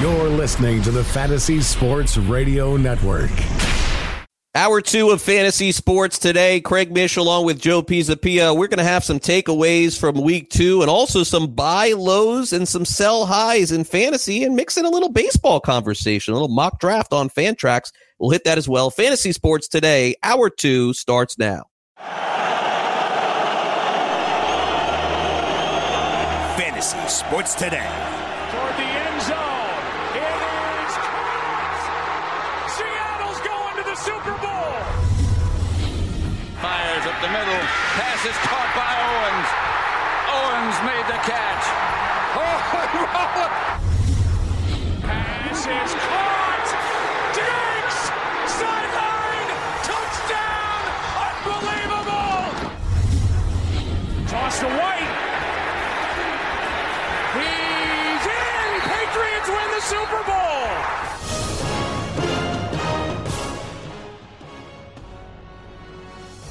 You're listening to the Fantasy Sports Radio Network. Hour two of Fantasy Sports today. Craig Mish along with Joe Pisapia. We're going to have some takeaways from week two and also some buy lows and some sell highs in fantasy and mix in a little baseball conversation, a little mock draft on Fantrax. We'll hit that as well. Fantasy Sports today. Hour two starts now. Fantasy Sports today.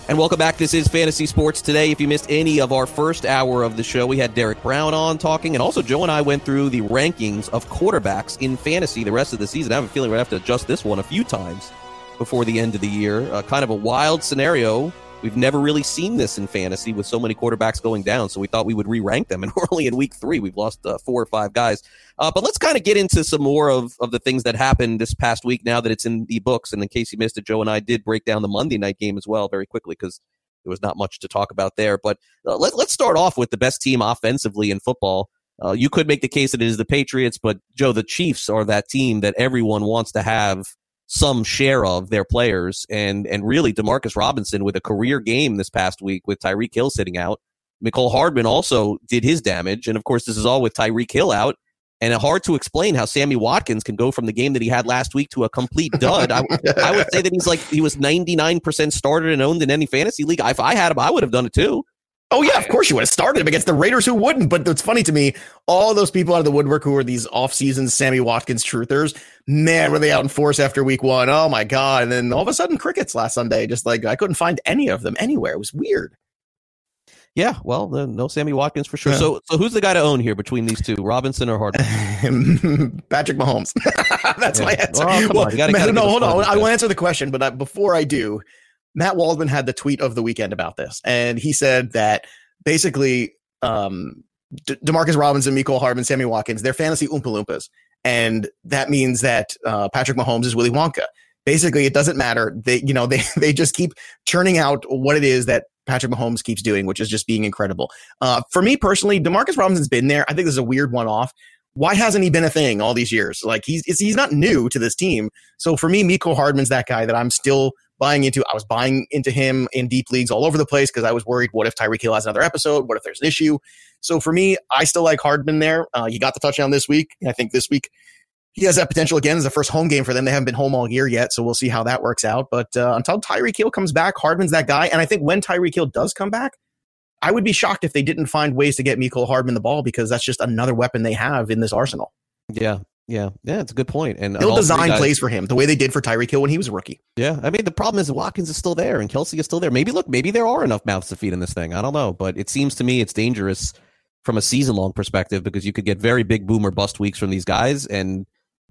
And welcome back. This is Fantasy Sports Today. If you missed any of our first hour of the show, we had Derek Brown on talking, and also Joe and I went through the rankings of quarterbacks in fantasy the rest of the season. I have a feeling we're going to have to adjust this one a few times before the end of the year. Uh, kind of a wild scenario. We've never really seen this in fantasy with so many quarterbacks going down, so we thought we would re rank them. And we're only in week three. We've lost uh, four or five guys. Uh, but let's kind of get into some more of, of the things that happened this past week now that it's in the books. And in case you missed it, Joe and I did break down the Monday night game as well very quickly because there was not much to talk about there. But uh, let, let's start off with the best team offensively in football. Uh, you could make the case that it is the Patriots, but Joe, the Chiefs are that team that everyone wants to have some share of their players, and and really Demarcus Robinson with a career game this past week with Tyreek Hill sitting out. Mecole Hardman also did his damage, and of course this is all with Tyreek Hill out. And hard to explain how Sammy Watkins can go from the game that he had last week to a complete dud. I, I would say that he's like he was ninety nine percent started and owned in any fantasy league. If I had him, I would have done it too. Oh yeah, of course you would have started him against the Raiders who wouldn't. But it's funny to me, all those people out of the woodwork who are these off-season Sammy Watkins truthers, man, were they out in force after week one? Oh my god! And then all of a sudden, crickets last Sunday. Just like I couldn't find any of them anywhere. It was weird. Yeah, well, uh, no Sammy Watkins for sure. Yeah. So, so who's the guy to own here between these two, Robinson or Hardman? Patrick Mahomes. That's Yeah. my answer. Oh, come on. You gotta- gotta no, hold on. I will answer the question, but I, before I do, Matt Waldman had the tweet of the weekend about this, and he said that basically, um, De- Demarcus Robinson, Mecole Hardman, Sammy Watkins, they're fantasy Oompa Loompas, and that means that uh, Patrick Mahomes is Willy Wonka. Basically, it doesn't matter. They, you know, they they just keep churning out what it is that Patrick Mahomes keeps doing, which is just being incredible. Uh, for me personally, Demarcus Robinson's been there. I think this is a weird one off. Why hasn't he been a thing all these years? Like he's he's not new to this team. So for me, Mecole Hardman's that guy that I'm still buying into. I was buying into him in deep leagues all over the place because I was worried. What if Tyreek Hill has another episode? What if there's an issue? So for me, I still like Hardman there. Uh, he got the touchdown this week. I think this week he has that potential again. It's the first home game for them. They haven't been home all year yet, so we'll see how that works out. But uh, until Tyreek Hill comes back, Hardman's that guy. And I think when Tyreek Hill does come back, I would be shocked if they didn't find ways to get Mecole Hardman the ball because that's just another weapon they have in this arsenal. yeah, yeah, yeah. It's a good point. And They'll design guys- plays for him the way they did for Tyreek Hill when he was a rookie. Yeah, I mean the problem is Watkins is still there and Kelce is still there. Maybe look, maybe there are enough mouths to feed in this thing. I don't know, but it seems to me it's dangerous from a season long perspective because you could get very big boomer bust weeks from these guys and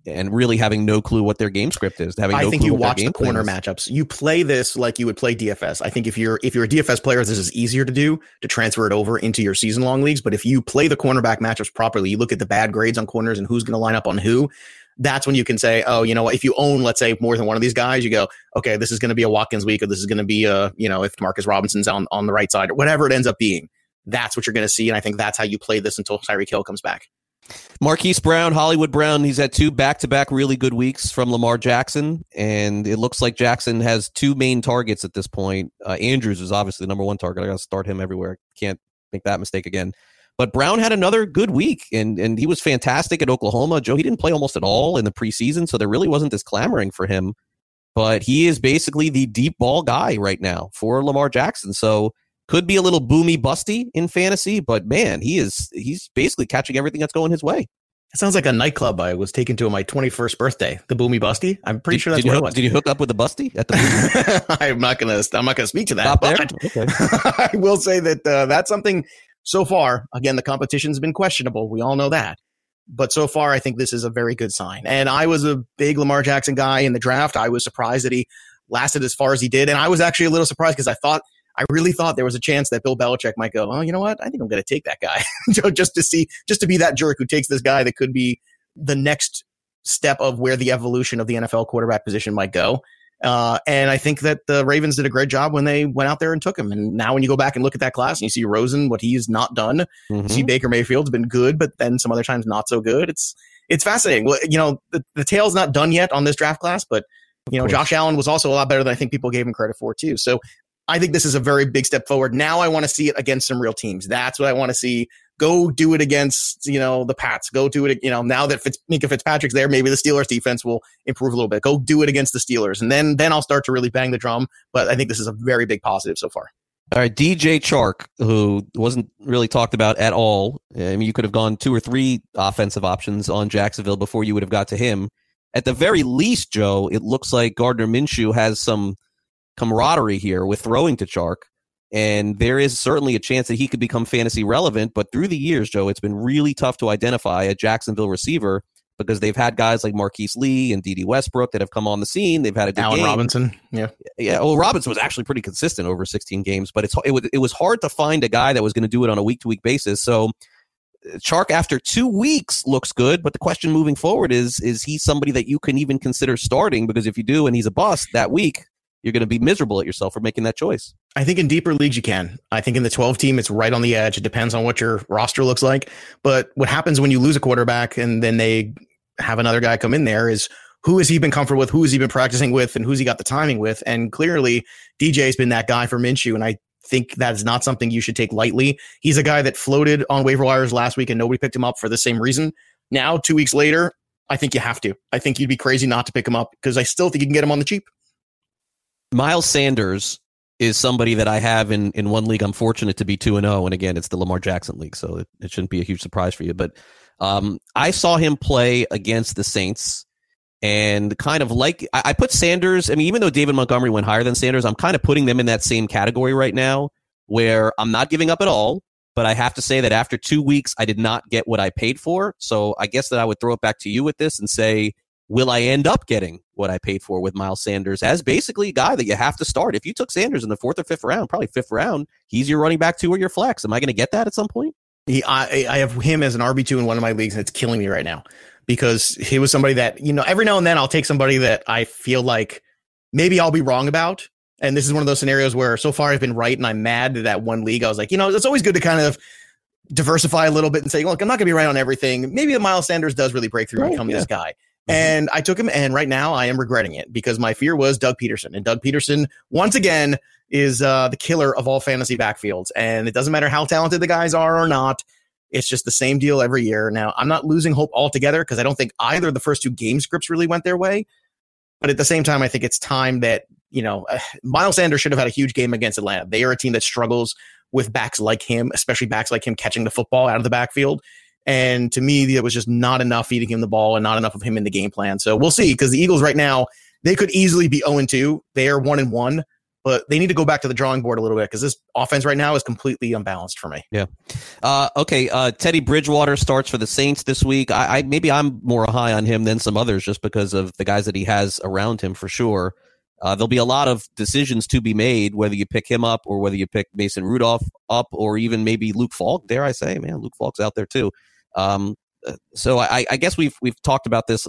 and really having no clue what their game script is. Having I no think clue you watch the corner is. matchups. You play this like you would play DFS. I think if you're if you're a DFS player, this is easier to do to transfer it over into your season long leagues. But if you play the cornerback matchups properly, you look at the bad grades on corners and who's going to line up on who. That's when you can say, oh, you know, what, if you own, let's say, more than one of these guys, you go, okay, this is going to be a Watkins week, or this is going to be a, you know, if Marcus Robinson's on on the right side, or whatever it ends up being. That's what you're going to see, and I think that's how you play this until Tyreek Hill comes back. Marquise Brown, Hollywood Brown, he's had two back to back really good weeks from Lamar Jackson. And it looks like Jackson has two main targets at this point. Uh, Andrews is obviously the number one target. I got to start him everywhere. Can't make that mistake again. But Brown had another good week, and and he was fantastic at Oklahoma. Joe, he didn't play almost at all in the preseason, so there really wasn't this clamoring for him. But he is basically the deep ball guy right now for Lamar Jackson. So could be a little boomy busty in fantasy, but man, he is he's basically catching everything that's going his way. It sounds like a nightclub I was taken to on my 21st birthday, the Boomy Busty. I'm pretty Did- sure that's did you what hook, it was. Did you hook up with the busty at the? I'm not gonna. I'm not gonna speak to that. Stop there? but Okay. I will say that uh, that's something. So far, again, the competition's been questionable. We all know that, but so far, I think this is a very good sign. And I was a big Lamar Jackson guy in the draft. I was surprised that he lasted as far as he did, and I was actually a little surprised because I thought. I really thought there was a chance that Bill Belichick might go, oh, you know what? I think I'm going to take that guy just to see, just to be that jerk who takes this guy that could be the next step of where the evolution of the NFL quarterback position might go. Uh, and I think that the Ravens did a great job when they went out there and took him. And now when you go back and look at that class and you see Rosen, what he's not done, you see. Baker Mayfield's been good, but then some other times not so good. It's it's fascinating. Well, you know, the, the tale's not done yet on this draft class, but you know. Josh Allen was also a lot better than I think people gave him credit for too. So I think this is a very big step forward. Now I want to see it against some real teams. That's what I want to see. Go do it against, you know, the Pats. Go do it, you know, now that Fitz, Minkah Fitzpatrick's there, maybe the Steelers defense will improve a little bit. Go do it against the Steelers. And then then I'll start to really bang the drum. But I think this is a very big positive so far. All right, DJ Chark, who wasn't really talked about at all. I mean, you could have gone two or three offensive options on Jacksonville before you would have got to him. At the very least, Joe, it looks like Gardner Minshew has some camaraderie here with throwing to Chark. And there is certainly a chance that he could become fantasy relevant. But through the years, Joe, it's been really tough to identify a Jacksonville receiver because they've had guys like Marquise Lee and Dede Westbrook that have come on the scene. They've had a good Allen game. Robinson. Yeah. Yeah, well, Robinson was actually pretty consistent over 16 games, but it's it was, it was hard to find a guy that was going to do it on a week to week basis. So Chark after two weeks looks good, but the question moving forward is is he somebody that you can even consider starting? Because if you do and he's a bust that week, you're going to be miserable at yourself for making that choice. I think in deeper leagues you can. I think in the 12 team, it's right on the edge. It depends on what your roster looks like. But what happens when you lose a quarterback and then they have another guy come in there is who has he been comfortable with? Who has he been practicing with? And who's he got the timing with? And clearly, DJ's been that guy for Minshew. And I think that is not something you should take lightly. He's a guy that floated on waiver wires last week and nobody picked him up for the same reason. Now, two weeks later, I think you have to. I think you'd be crazy not to pick him up because I still think you can get him on the cheap. Miles Sanders is somebody that I have in, in one league. I'm fortunate to be 2 and 0. And again, it's the Lamar Jackson league. So it, it shouldn't be a huge surprise for you. But um, I saw him play against the Saints and kind of like I, I put Sanders. I mean, even though David Montgomery went higher than Sanders, I'm kind of putting them in that same category right now where I'm not giving up at all. But I have to say that after two weeks, I did not get what I paid for. So I guess that I would throw it back to you with this and say, will I end up getting what I paid for with Miles Sanders as basically a guy that you have to start? If you took Sanders in the fourth or fifth round, probably fifth round, he's your running back two or your flex. Am I going to get that at some point? He, I, I have him as an RB two in one of my leagues, and it's killing me right now because he was somebody that you know every now and then I'll take somebody that I feel like maybe I'll be wrong about, and this is one of those scenarios where so far I've been right, and I'm mad that that one league I was like, you know, it's always good to kind of diversify a little bit and say, look, I'm not going to be right on everything. Maybe the Miles Sanders does really break through and Right, become yeah. this guy. And I took him, and right now I am regretting it because my fear was Doug Pederson, and Doug Pederson once again is uh, the killer of all fantasy backfields. And it doesn't matter how talented the guys are or not. It's just the same deal every year. Now, I'm not losing hope altogether because I don't think either of the first two game scripts really went their way. But at the same time, I think it's time that, you know, uh, Miles Sanders should have had a huge game against Atlanta. They are a team that struggles with backs like him, especially backs like him catching the football out of the backfield. And to me, it was just not enough feeding him the ball and not enough of him in the game plan. So we'll see because the Eagles right now, they could easily be 0 2. They are 1 and 1, but they need to go back to the drawing board a little bit because this offense right now is completely unbalanced for me. Yeah. Uh, okay, uh, Teddy Bridgewater starts for the Saints this week. I, I maybe I'm more high on him than some others just because of the guys that he has around him for sure. Uh, there'll be a lot of decisions to be made whether you pick him up or whether you pick Mason Rudolph up or even maybe Luke Falk. Dare I say, man, Luke Falk's out there too. Um, so I, I guess we've we've talked about this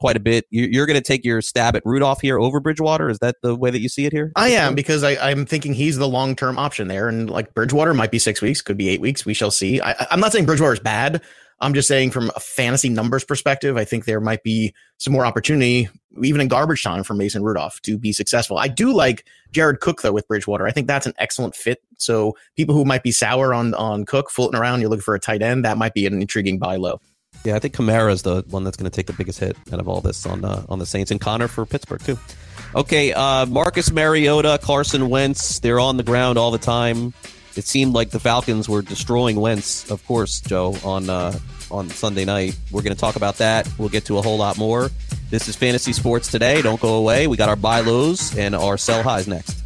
quite a bit. You, you're going to take your stab at Rudolph here over Bridgewater. Is that the way that you see it here? I am because I, I'm thinking he's the long term option there. And like Bridgewater might be six weeks, could be eight weeks. We shall see. I, I'm not saying Bridgewater is bad. I'm just saying from a fantasy numbers perspective, I think there might be some more opportunity even in garbage time for Mason Rudolph to be successful. I do like Jared Cook though with Bridgewater. I think that's an excellent fit. So people who might be sour on on Cook floating around, you're looking for a tight end, that might be an intriguing buy low. Yeah, I think Kamara is the one that's going to take the biggest hit out of all this on uh, on the Saints and Connor for Pittsburgh too. Okay, uh, Marcus Mariota, Carson Wentz, they're on the ground all the time. It seemed like the Falcons were destroying Wentz, of course, Joe, on uh, on Sunday night. We're going to talk about that. We'll get to a whole lot more. This is Fantasy Sports Today. Don't go away. We got our buy lows and our sell highs next.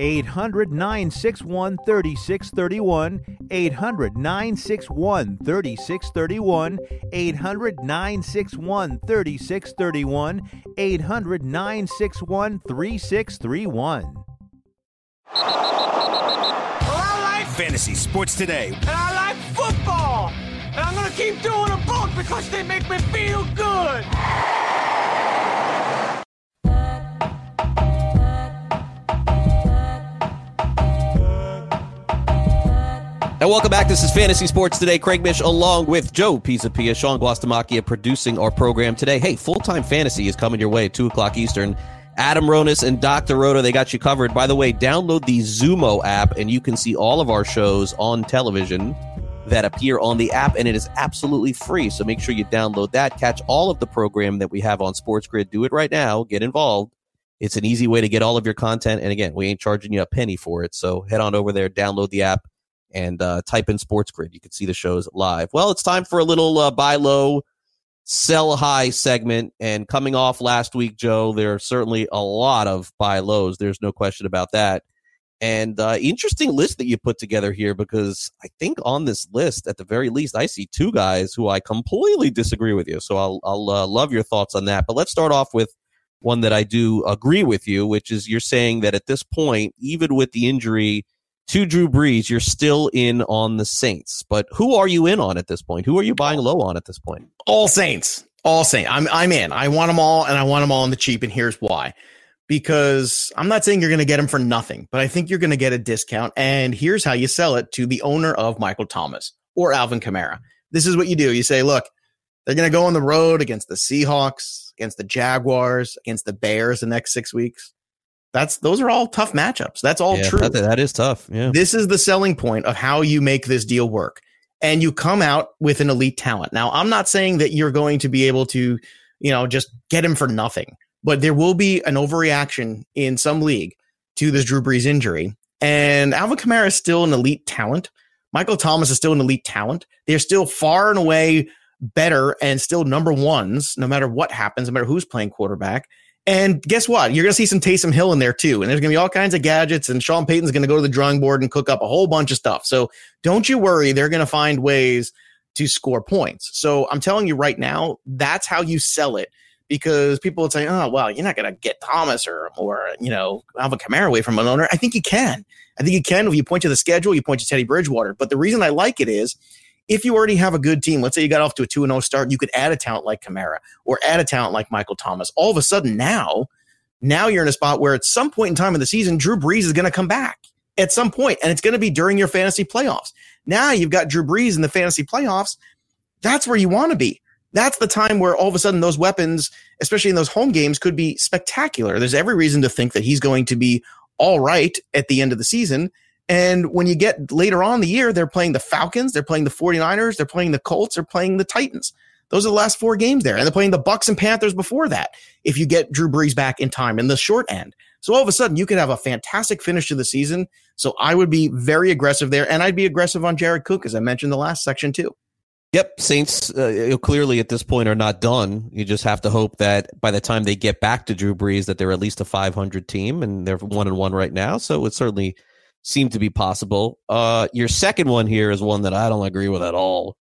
800 961 3631. 800 961 3631. 800 961 3631. 800 961 3631. I like fantasy sports today. And I like football. And I'm going to keep doing them both because they make me feel good. And welcome back. This is Fantasy Sports Today. Craig Mish along with Joe Pisapia, Sean Guastamacchia producing our program today. Hey, full-time fantasy is coming your way, at 2 o'clock Eastern. Adam Ronis and Dr. Roto, they got you covered. By the way, download the Xumo app and you can see all of our shows on television that appear on the app, and it is absolutely free. So make sure you download that. Catch all of the program that we have on Sports Grid. Do it right now. Get involved. It's an easy way to get all of your content. And again, we ain't charging you a penny for it. So head on over there, download the app, and uh, type in Sports Grid. You can see the shows live. Well, it's time for a little uh, buy low, sell high segment. And coming off last week, Joe, there are certainly a lot of buy lows. There's no question about that. And uh, interesting list that you put together here because I think on this list, at the very least, I see two guys who I completely disagree with you. So I'll, I'll uh, love your thoughts on that. But let's start off with one that I do agree with you, which is you're saying that at this point, even with the injury to Drew Brees, you're still in on the Saints. But who are you in on at this point? Who are you buying low on at this point? All Saints. All Saints. I'm I'm in. I want them all, and I want them all on the cheap. And here's why. Because I'm not saying you're going to get them for nothing, but I think you're going to get a discount. And here's how you sell it to the owner of Michael Thomas or Alvin Kamara. This is what you do. You say, look, they're going to go on the road against the Seahawks, against the Jaguars, against the Bears the next six weeks. That's those are all tough matchups. That's all Yeah, true. that- that is tough. Yeah. This is the selling point of how you make this deal work. And you come out with an elite talent. Now, I'm not saying that you're going to be able to, you know, just get him for nothing, but there will be an overreaction in some league to this Drew Brees injury. And Alvin Kamara is still an elite talent. Michael Thomas is still an elite talent. They're still far and away better and still number ones, no matter what happens, no matter who's playing quarterback. And guess what? You're going to see some Taysom Hill in there too. And there's going to be all kinds of gadgets. And Sean Payton's going to go to the drawing board and cook up a whole bunch of stuff. So don't you worry. They're going to find ways to score points. So I'm telling you right now, that's how you sell it because people would say, oh, well, you're not going to get Thomas or, or, you know, have a Kamara away from an owner. I think you can. I think you can. If you point to the schedule, you point to Teddy Bridgewater. But the reason I like it is if you already have a good team, let's say you got off to a 2 0 start, you could add a talent like Kamara or add a talent like Michael Thomas. All of a sudden now, now you're in a spot where at some point in time in the season, Drew Brees is going to come back at some point, and it's going to be during your fantasy playoffs. Now you've got Drew Brees in the fantasy playoffs. That's where you want to be that's the time where all of a sudden those weapons, especially in those home games, could be spectacular. There's every reason to think that he's going to be all right at the end of the season. And when you get later on the year, they're playing the Falcons, they're playing the 49ers, they're playing the Colts, they're playing the Titans. Those are the last four games there. And they're playing the Bucs and Panthers before that. If you get Drew Brees back in time in the short end. So all of a sudden you could have a fantastic finish to the season. So I would be very aggressive there. And I'd be aggressive on Jared Cook, as I mentioned the last section too. Yep, Saints uh, clearly at this point are not done. You just have to hope that by the time they get back to Drew Brees, that they're at least a 500 team, and they're one and one right now. So it's certainly seemed to be possible. Uh, your second one here is one that I don't agree with at all.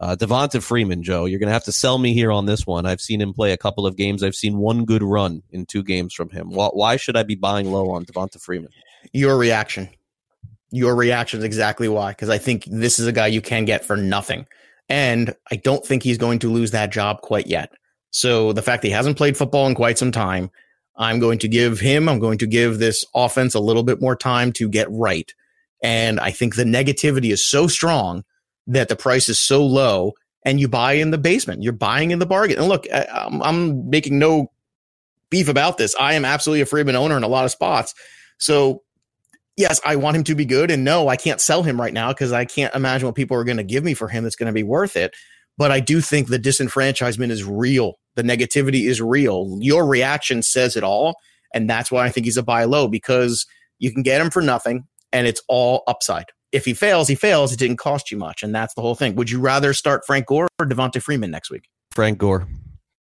Uh, Devonta Freeman, Joe, you're going to have to sell me here on this one. I've seen him play a couple of games. I've seen one good run in two games from him. Why, why should I be buying low on Devonta Freeman? Your reaction. Your reaction is exactly why. Because I think this is a guy you can get for nothing. And I don't think he's going to lose that job quite yet. So the fact that he hasn't played football in quite some time, I'm going to give him, I'm going to give this offense a little bit more time to get right. And I think the negativity is so strong that the price is so low and you buy in the basement. You're buying in the bargain. And look, I, I'm, I'm making no beef about this. I am absolutely a Freeman owner in a lot of spots. So yes, I want him to be good. And no, I can't sell him right now because I can't imagine what people are going to give me for him that's going to be worth it. But I do think the disenfranchisement is real. The negativity is real. Your reaction says it all. And that's why I think he's a buy low because you can get him for nothing and it's all upside. If he fails, he fails. It didn't cost you much. And that's the whole thing. Would you rather start Frank Gore or Devonta Freeman next week? Frank Gore.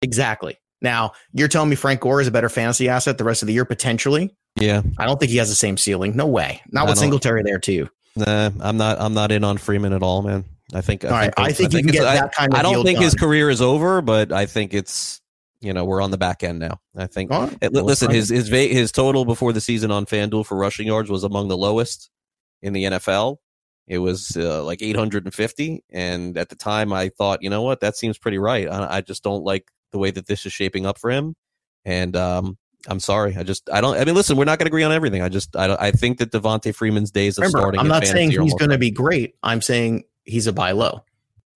Exactly. Now, you're telling me Frank Gore is a better fantasy asset the rest of the year, potentially? Yeah, I don't think he has the same ceiling. No way. Not I with Singletary there too. Nah, I'm not. I'm not in on Freeman at all, man. I think. All I right, think, I think, I think you can get that kind of. I don't think done. his career is over, but I think it's. You know, we're on the back end now. I think. Oh, listen, his his his total before the season on FanDuel for rushing yards was among the lowest in the NFL. It was uh, like 850, and at the time, I thought, you know what, that seems pretty right. I, I just don't like the way that this is shaping up for him, and um, I'm sorry. I just I don't. I mean, listen, we're not going to agree on everything. I just I I think that Devonta Freeman's days of Remember, starting. I'm not saying he's going to be great. I'm saying he's a buy low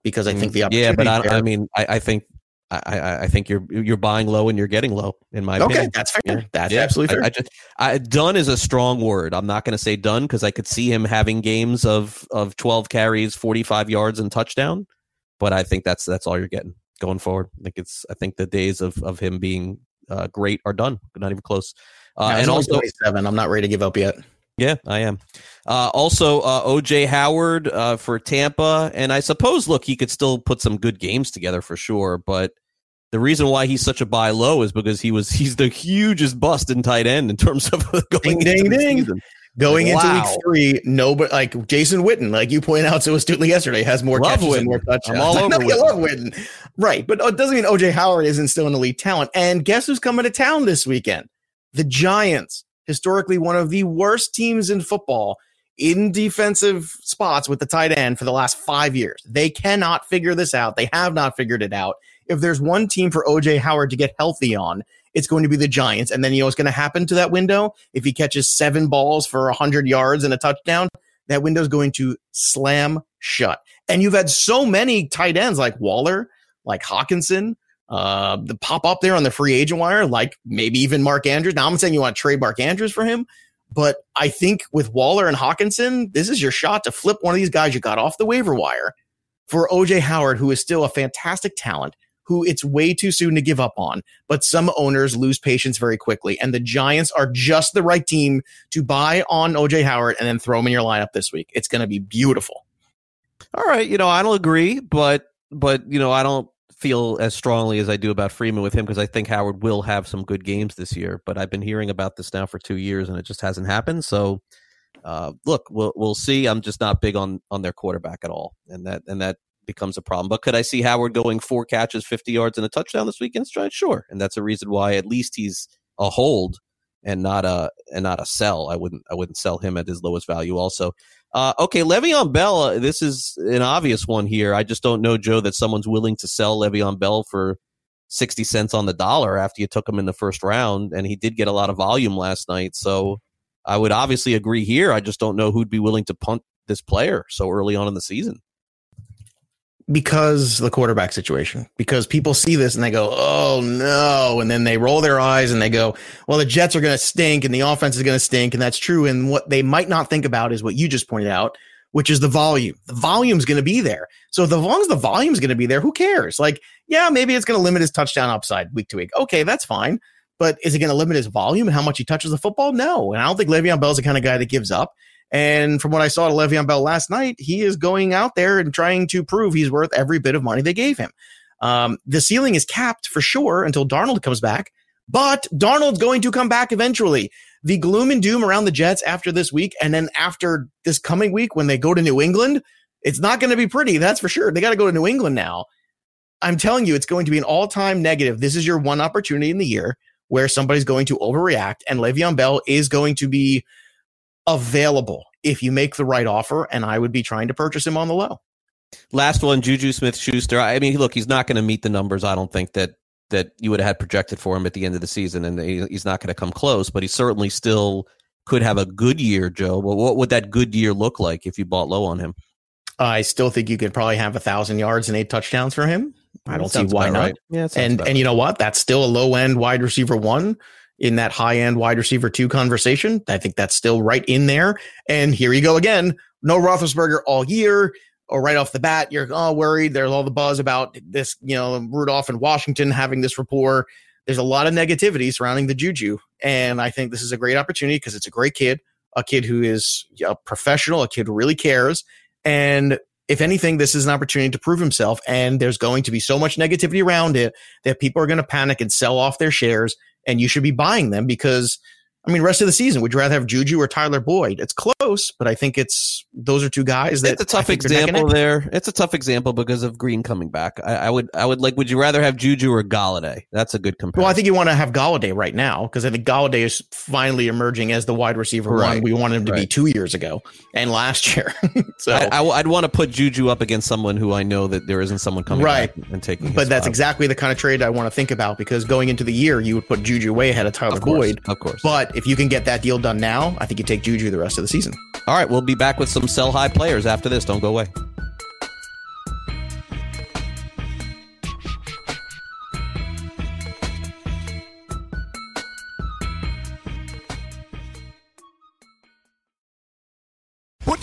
because I think the opportunity. Yeah, but I, I mean, I, I think I, I, I think you're you're buying low and you're getting low in my okay, opinion. that's fair. Yeah. That's yeah, absolutely fair. I, I, just I, done is a strong word. I'm not going to say done because I could see him having games of of 12 carries, 45 yards, and touchdown. But I think that's that's all you're getting going forward. I think it's I think the days of of him being uh, great are done. Not even close. Uh, and also seven. I'm not ready to give up yet. Yeah, I am. Uh, also, uh, OJ Howard uh, for Tampa, and I suppose look, he could still put some good games together for sure. But the reason why he's such a buy low is because he was he's the hugest bust in tight end in terms of going ding, ding, ding. Season. Going into wow. week three, no, but like Jason Witten, like you pointed out so astutely yesterday, has more love catches Witten. and more touchdowns. I'm all over I love Witten. Right. But it doesn't mean OJ Howard isn't still an elite talent. And guess who's coming to town this weekend? The Giants, historically one of the worst teams in football in defensive spots with the tight end for the last five years. They cannot figure this out. They have not figured it out. If there's one team for OJ Howard to get healthy on, it's going to be the Giants. And then you know what's going to happen to that window? If he catches seven balls for 100 yards and a touchdown, that window is going to slam shut. And you've had so many tight ends like Waller, like Hockenson, uh, the pop up there on the free agent wire, like maybe even Mark Andrews. Now I'm saying you want to trade Mark Andrews for him, but I think with Waller and Hockenson, this is your shot to flip one of these guys you got off the waiver wire for OJ Howard, who is still a fantastic talent who it's way too soon to give up on. But some owners lose patience very quickly. And the Giants are just the right team to buy on OJ Howard and then throw him in your lineup this week. It's going to be beautiful. All right. You know, I don't agree, but, but, you know, I don't feel as strongly as I do about Freeman with him because I think Howard will have some good games this year. But I've been hearing about this now for two years and it just hasn't happened. So, uh, look, we'll we'll see. I'm just not big on on their quarterback at all, and that and that becomes a problem. But could I see Howard going four catches, 50 yards, and a touchdown this weekend? Sure, and that's a reason why at least he's a hold and not a and not a sell. I wouldn't I wouldn't sell him at his lowest value. Also, uh, okay, Le'Veon Bell. Uh, this is an obvious one here. I just don't know, Joe, that someone's willing to sell Le'Veon Bell for sixty cents on the dollar after you took him in the first round, and he did get a lot of volume last night. So I would obviously agree here. I just don't know who'd be willing to punt this player so early on in the season because the quarterback situation because people see this and they go oh no. And then they roll their eyes and they go well the jets are going to stink and the offense is going to stink. And that's true. And what they might not think about is what you just pointed out which is the volume. The volume's going to be there. So as long as the volume's going to be there who cares? Like yeah maybe it's going to limit his touchdown upside week to week. Okay that's fine. But is it going to limit his volume and how much he touches the football? No. And i don't think Le'Veon Bell's the kind of guy that gives up and from what I saw to Le'Veon Bell last night, he is going out there and trying to prove he's worth every bit of money they gave him. Um, the ceiling is capped for sure until Darnold comes back, but Darnold's going to come back eventually. The gloom and doom around the Jets after this week, and then after this coming week when they go to New England, it's not going to be pretty. That's for sure. They got to go to New England now. I'm telling you, it's going to be an all time negative. This is your one opportunity in the year where somebody's going to overreact, and Le'Veon Bell is going to be available if you make the right offer, and I would be trying to purchase him on the low. Last one, Juju Smith Schuster. I mean, look, he's not going to meet the numbers. I don't think that that you would have had projected for him at the end of the season, and he's not going to come close. But he certainly still could have a good year, Joe. Well, what would that good year look like if you bought low on him? I still think you could probably have a thousand yards and eight touchdowns for him. I don't see why not. Right. Yeah, and and you know what? That's still a low end wide receiver one in that high end wide receiver two conversation. I think that's still right in there. And here you go again. No Roethlisberger all year. Or right off the bat, you're oh, worried. There's all the buzz about this, you know, Rudolph and Washington having this rapport. There's a lot of negativity surrounding the Juju. And I think this is a great opportunity because it's a great kid, a kid who is a professional, a kid who really cares. And if anything, this is an opportunity to prove himself. And there's going to be so much negativity around it that people are going to panic and sell off their shares and you should be buying them because I mean, rest of the season, would you rather have Juju or Tyler Boyd? It's close, but I think it's those are two guys that it's a tough example there. It's a tough example because of Green coming back. I, I, would, I would like. Would you rather have Juju or Golladay? That's a good comparison. Well, I think you want to have Golladay right now because I think Golladay is finally emerging as the wide receiver right. one we wanted him to right. be two years ago and last year. so I, would want to put Juju up against someone who I know that there isn't someone coming right and taking. But that's spot. exactly the kind of trade I want to think about because going into the year, you would put Juju way ahead of Tyler of course, Boyd, of course. But if you can get that deal done now, I think you take Juju the rest of the season. All right, we'll be back with some sell high players after this. Don't go away.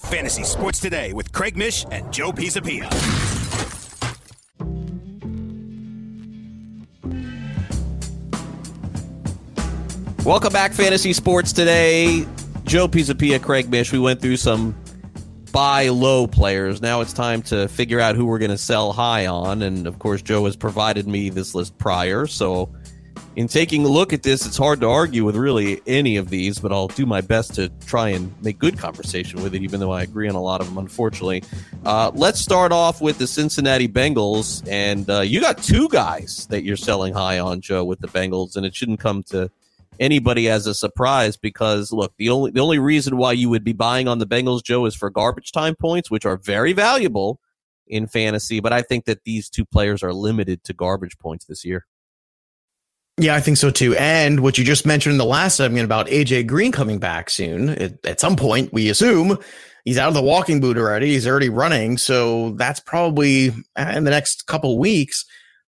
Fantasy Sports Today with Craig Mish and Joe Pisapia. Welcome back, Fantasy Sports Today. Joe Pisapia, Craig Mish. We went through some buy low players. Now it's time to figure out who we're going to sell high on. And of course, Joe has provided me this list prior. So, in taking a look at this, it's hard to argue with really any of these, but I'll do my best to try and make good conversation with it, even though I agree on a lot of them, unfortunately. Uh, let's start off with the Cincinnati Bengals. And uh, you got two guys that you're selling high on, Joe, with the Bengals, and it shouldn't come to anybody as a surprise because look, the only the only reason why you would be buying on the Bengals, Joe, is for garbage time points, which are very valuable in fantasy. But I think that these two players are limited to garbage points this year. Yeah, I think so too. And what you just mentioned in the last segment about AJ Green coming back soon, at, at some point, we assume he's out of the walking boot already. He's already running. So that's probably uh, in the next couple weeks.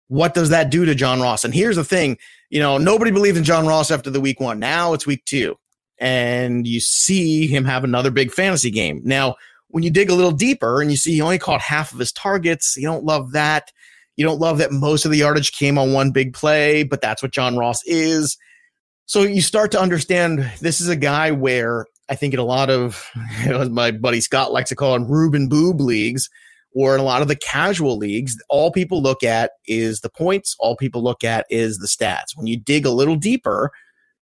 What does that do to John Ross? And here's the thing you know, nobody believed in John Ross after the week one. Now it's week two, and you see him have another big fantasy game. Now, when you dig a little deeper and you see he only caught half of his targets, you don't love that. You don't love that most of the yardage came on one big play, but that's what John Ross is. So you start to understand this is a guy where I think in a lot of you know, my buddy Scott likes to call him Ruben Boob leagues, or in a lot of the casual leagues, all people look at is the points. All people look at is the stats. When you dig a little deeper,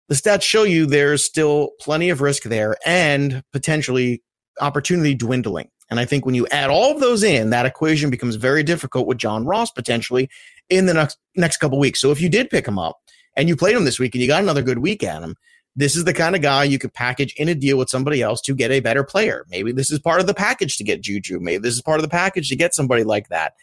the stats show you there's still plenty of risk there and potentially opportunity dwindling. And I think when you add all of those in, that equation becomes very difficult with John Ross potentially in the next next couple weeks. So if you did pick him up and you played him this week and you got another good week at him, this is the kind of guy you could package in a deal with somebody else to get a better player. Maybe this is part of the package to get Juju. Maybe this is part of the package to get somebody like that,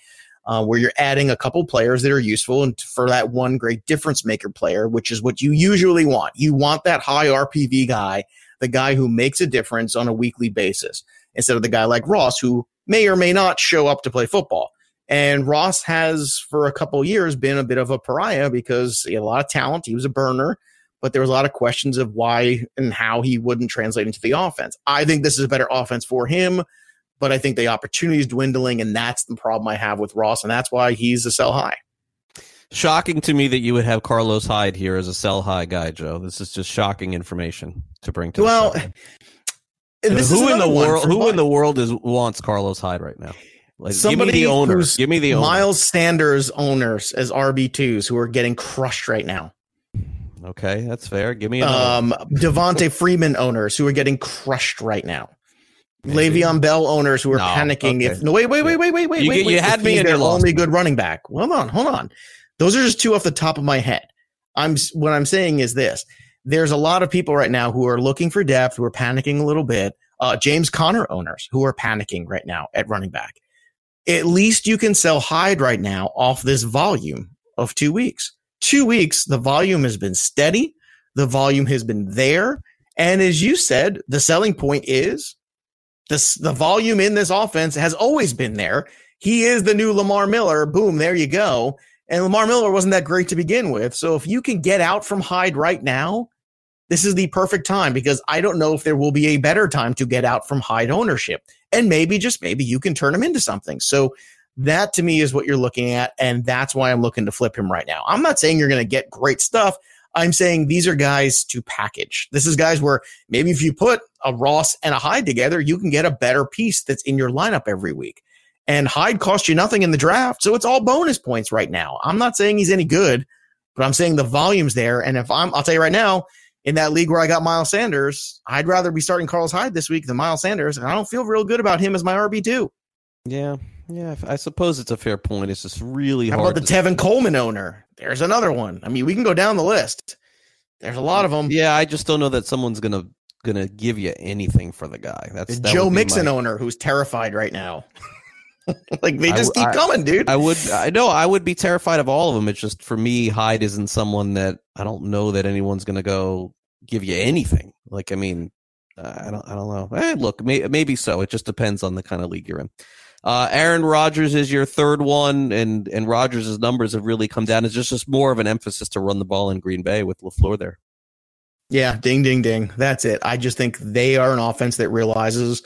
uh, where you're adding a couple players that are useful and for that one great difference maker player, which is what you usually want. You want that high RPV guy, the guy who makes a difference on a weekly basis instead of the guy like Ross who may or may not show up to play football. And Ross has, for a couple years, been a bit of a pariah because he had a lot of talent. He was a burner, but there was a lot of questions of why and how he wouldn't translate into the offense. I think this is a better offense for him, but I think the opportunity is dwindling, and that's the problem I have with Ross, and that's why he's a sell high. Shocking to me that you would have Carlos Hyde here as a sell high guy, Joe. This is just shocking information to bring to. Well, who in the world? Who in the world is wants Carlos Hyde right now? Like, Somebody give me the owner. Give me the owner. Miles Sanders owners as RB twos who are getting crushed right now. Okay, that's fair. Give me um Devonta Freeman owners who are getting crushed right now. Maybe. Le'Veon Bell owners who are No, panicking. okay. If no, wait, wait, wait, wait, wait, wait, You wait, you wait. had me he's and you lost only good running back. Hold on, hold on. Those are just two off the top of my head. I'm what I'm saying is this: there's a lot of people right now who are looking for depth, who are panicking a little bit. Uh, James Conner owners who are panicking right now at running back. At least you can sell Hyde right now off this volume of two weeks. Two weeks, the volume has been steady. The volume has been there. And as you said, the selling point is this, the volume in this offense has always been there. He is the new Lamar Miller. Boom, there you go. And Lamar Miller wasn't that great to begin with. So if you can get out from Hyde right now, this is the perfect time because I don't know if there will be a better time to get out from Hyde ownership. And maybe, just maybe, you can turn him into something. So that to me is what you're looking at. And that's why I'm looking to flip him right now. I'm not saying you're going to get great stuff. I'm saying these are guys to package. This is guys where maybe if you put a Ross and a Hyde together, you can get a better piece that's in your lineup every week. And Hyde cost you nothing in the draft, so it's all bonus points right now. I'm not saying he's any good, but I'm saying the volume's there. And if I'm, I'll tell you right now, in that league where I got Miles Sanders, I'd rather be starting Carlos Hyde this week than Miles Sanders, and I don't feel real good about him as my RB two. Yeah, yeah, I suppose it's a fair point. It's just really How hard. about the Tevin Coleman owner? There's another one. I mean, we can go down the list. There's a lot of them. Yeah, I just don't know that someone's gonna gonna give you anything for the guy. That's that Joe Mixon my- owner who's terrified right now. like they just w- keep I- coming, dude. I would, I know, I would be terrified of all of them. It's just for me, Hyde isn't someone that I don't know that anyone's going to go give you anything. Like, I mean, I don't, I don't know. Eh, look, may, maybe so. It just depends on the kind of league you're in. Uh, Aaron Rodgers is your third one, and and Rodgers' numbers have really come down. It's just just more of an emphasis to run the ball in Green Bay with Lafleur there. Yeah, ding, ding, ding. That's it. I just think they are an offense that realizes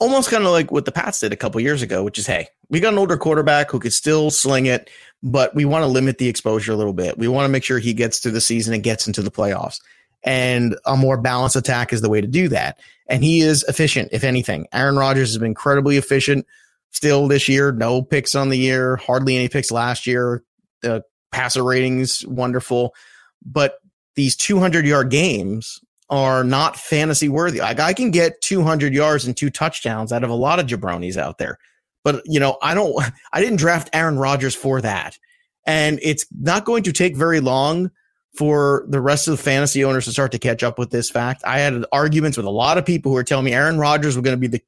almost kind of like what the Pats did a couple years ago, which is, hey, we got an older quarterback who could still sling it, but we want to limit the exposure a little bit. We want to make sure he gets through the season and gets into the playoffs. And a more balanced attack is the way to do that. And he is efficient, if anything. Aaron Rodgers has been incredibly efficient still this year. No picks on the year, hardly any picks last year. The passer ratings, wonderful. But these 200 yard games are not fantasy worthy. Like I can get 200 yards and two touchdowns out of a lot of jabronis out there. But, you know, I don't, I didn't draft Aaron Rodgers for that. And it's not going to take very long for the rest of the fantasy owners to start to catch up with this fact. I had arguments with a lot of people who were telling me Aaron Rodgers was going to be the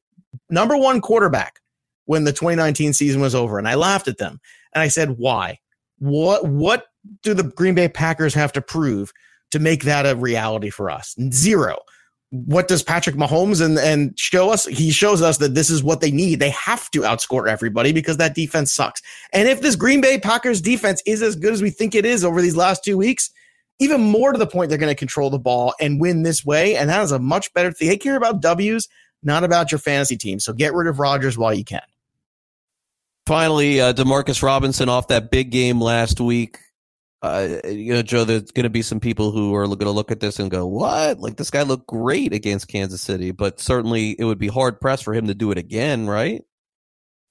number one quarterback when the 2019 season was over. And I laughed at them. And I said, why? What, what do the Green Bay Packers have to prove to make that a reality for us? Zero. What does Patrick Mahomes and, and show us? He shows us that this is what they need. They have to outscore everybody because that defense sucks. And if this Green Bay Packers defense is as good as we think it is over these last two weeks, even more to the point, they're going to control the ball and win this way. And that is a much better thing. They care about W's, not about your fantasy team. So get rid of Rodgers while you can. Finally, uh, Demarcus Robinson off that big game last week. Uh, you know, Joe, there's going to be some people who are going to look at this and go, "What? Like this guy looked great against Kansas City," but certainly it would be hard pressed for him to do it again, right?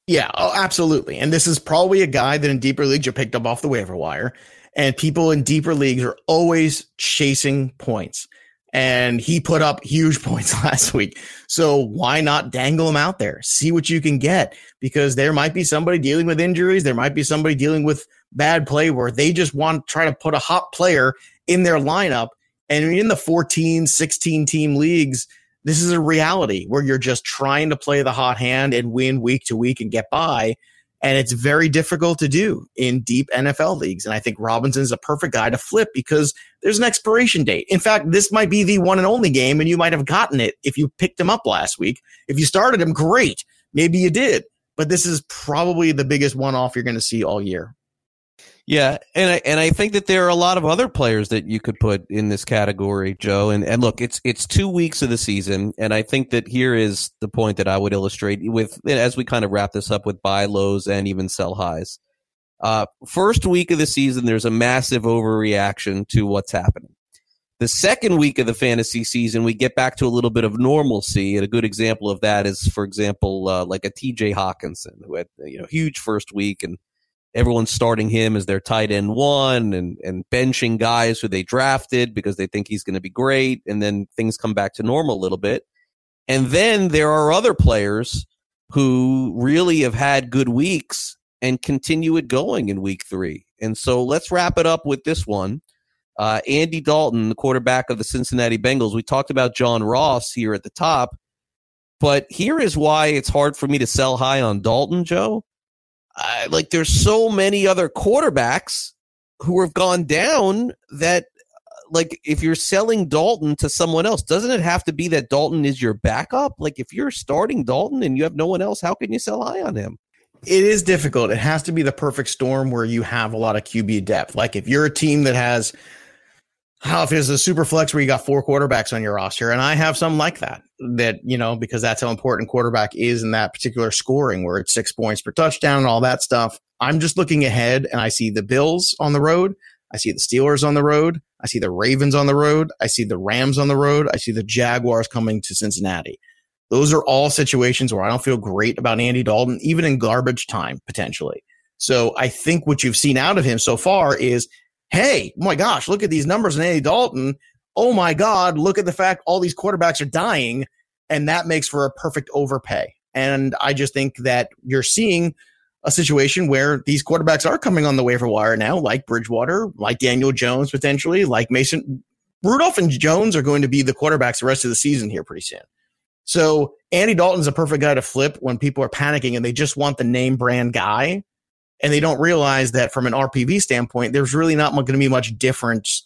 Yeah, oh, absolutely. And this is probably a guy that in deeper leagues you picked up off the waiver wire. And people in deeper leagues are always chasing points. And he put up huge points last week. So why not dangle him out there? See what you can get because there might be somebody dealing with injuries. There might be somebody dealing with bad play where they just want to try to put a hot player in their lineup. And in the 14, 16 team leagues, this is a reality where you're just trying to play the hot hand and win week to week and get by. And it's very difficult to do in deep NFL leagues. And I think Robinson is a perfect guy to flip because there's an expiration date. In fact, this might be the one and only game, and you might have gotten it if you picked him up last week. If you started him, great. Maybe you did. But this is probably the biggest one off you're going to see all year. Yeah, and I, and I think that there are a lot of other players that you could put in this category, Joe. And and look, it's it's two weeks of the season, and I think that here is the point that I would illustrate with as we kind of wrap this up with buy lows and even sell highs. Uh, first week of the season, there's a massive overreaction to what's happening. The second week of the fantasy season, we get back to a little bit of normalcy, and a good example of that is, for example, uh, like a T.J. Hockenson, who had you know huge first week and everyone's starting him as their tight end one and, and benching guys who they drafted because they think he's going to be great. And then things come back to normal a little bit. And then there are other players who really have had good weeks and continue it going in week three. And so let's wrap it up with this one. Uh, Andy Dalton, the quarterback of the Cincinnati Bengals. We talked about John Ross here at the top, but here is why it's hard for me to sell high on Dalton, Joe uh, like there's so many other quarterbacks who have gone down that like if you're selling Dalton to someone else, doesn't it have to be that Dalton is your backup? Like if you're starting Dalton and you have no one else, how can you sell high on him? It is difficult. It has to be the perfect storm where you have a lot of QB depth. Like if you're a team that has how if it's a super flex where you got four quarterbacks on your roster, and I have some like that, that, you know, because that's how important quarterback is in that particular scoring where it's six points per touchdown and all that stuff. I'm just looking ahead and I see the Bills on the road. I see the Steelers on the road. I see the Ravens on the road. I see the Rams on the road. I see the Jaguars coming to Cincinnati. Those are all situations where I don't feel great about Andy Dalton, even in garbage time, potentially. So I think what you've seen out of him so far is, hey, my gosh, look at these numbers in Andy Dalton. Oh my God, look at the fact all these quarterbacks are dying. And that makes for a perfect overpay. And I just think that you're seeing a situation where these quarterbacks are coming on the waiver wire now, like Bridgewater, like Daniel Jones potentially, like Mason. Rudolph and Jones are going to be the quarterbacks the rest of the season here pretty soon. So Andy Dalton's a perfect guy to flip when people are panicking and they just want the name brand guy. And they don't realize that from an RPV standpoint, there's really not going to be much difference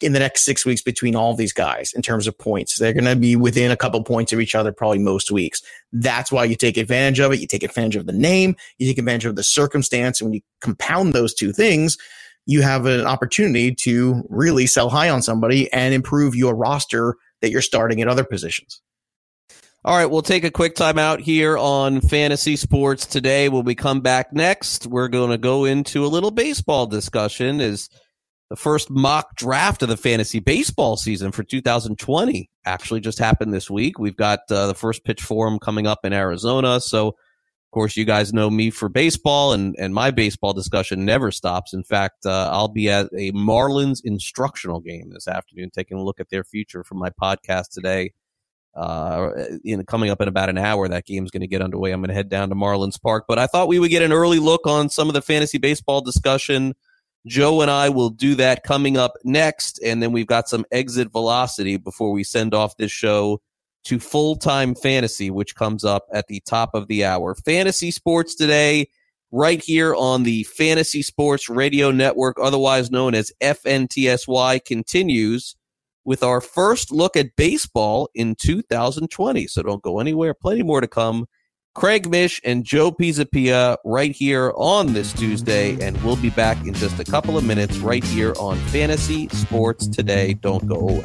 in the next six weeks between all these guys in terms of points. They're going to be within a couple points of each other probably most weeks. That's why you take advantage of it. You take advantage of the name, you take advantage of the circumstance. And when you compound those two things, you have an opportunity to really sell high on somebody and improve your roster that you're starting at other positions. All right, we'll take a quick time out here on fantasy sports today. When we come back next, we're going to go into a little baseball discussion. Is the first mock draft of the fantasy baseball season for 2020 actually just happened this week. We've got uh, the first pitch forum coming up in Arizona. So, of course, you guys know me for baseball, and, and my baseball discussion never stops. In fact, uh, I'll be at a Marlins instructional game this afternoon, taking a look at their future from my podcast today. Uh, in coming up in about an hour, that game's going to get underway. I'm going to head down to Marlins Park, but I thought we would get an early look on some of the fantasy baseball discussion Joe and I will do that coming up next. And then we've got some exit velocity before we send off this show to full time fantasy, which comes up at the top of the hour. Fantasy sports today, right here on the Fantasy Sports Radio Network, otherwise known as FNTSY, continues with our first look at baseball in 2020. So don't go anywhere. Plenty more to come Craig Mish and Joe Pisapia right here on this Tuesday, and we'll be back in just a couple of minutes right here on Fantasy Sports Today. Don't go away.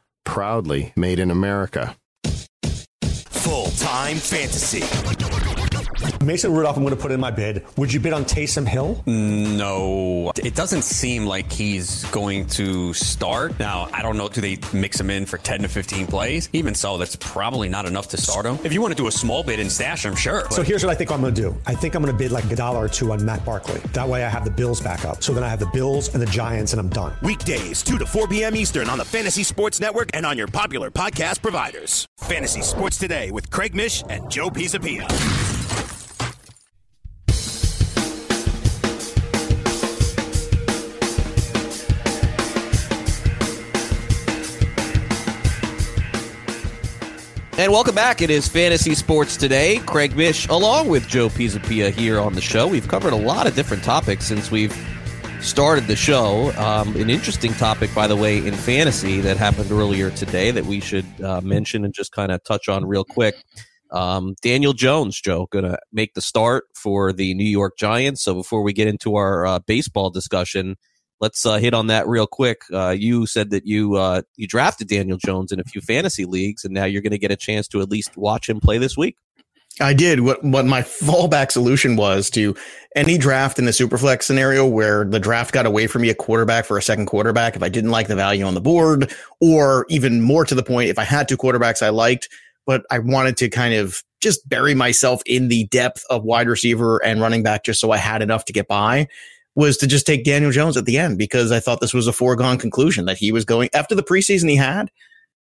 proudly made in America. Full time fantasy. Mason Rudolph, I'm going to put in my bid. Would you bid on Taysom Hill? No. It doesn't seem like he's going to start. Now, I don't know. Do they mix him in for 10 to 15 plays? Even so, that's probably not enough to start him. If you want to do a small bid and stash him, sure. So here's what I think I'm going to do. I think I'm going to bid like a dollar or two on Matt Barkley. That way I have the Bills back up. So then I have the Bills and the Giants and I'm done. Weekdays, 2 to 4 p.m. Eastern on the Fantasy Sports Network and on your popular podcast providers. Fantasy Sports Today with Craig Mish and Joe Pisapia. And welcome back. It is Fantasy Sports Today. Craig Mish, along with Joe Pisapia, here on the show. We've covered a lot of different topics since we've started the show. Um, an interesting topic, by the way, in fantasy that happened earlier today that we should uh, mention and just kind of touch on real quick. Um, Daniel Jones, Joe, going to make the start for the New York Giants. So before we get into our uh, baseball discussion, let's uh, hit on that real quick. Uh, you said that you uh, you drafted Daniel Jones in a few fantasy leagues, and now you're going to get a chance to at least watch him play this week. I did. What what my fallback solution was to any draft in the superflex scenario where the draft got away from me a quarterback for a second quarterback if I didn't like the value on the board, or even more to the point, if I had two quarterbacks I liked, but I wanted to kind of just bury myself in the depth of wide receiver and running back just so I had enough to get by was to just take Daniel Jones at the end because I thought this was a foregone conclusion that he was going after the preseason he had.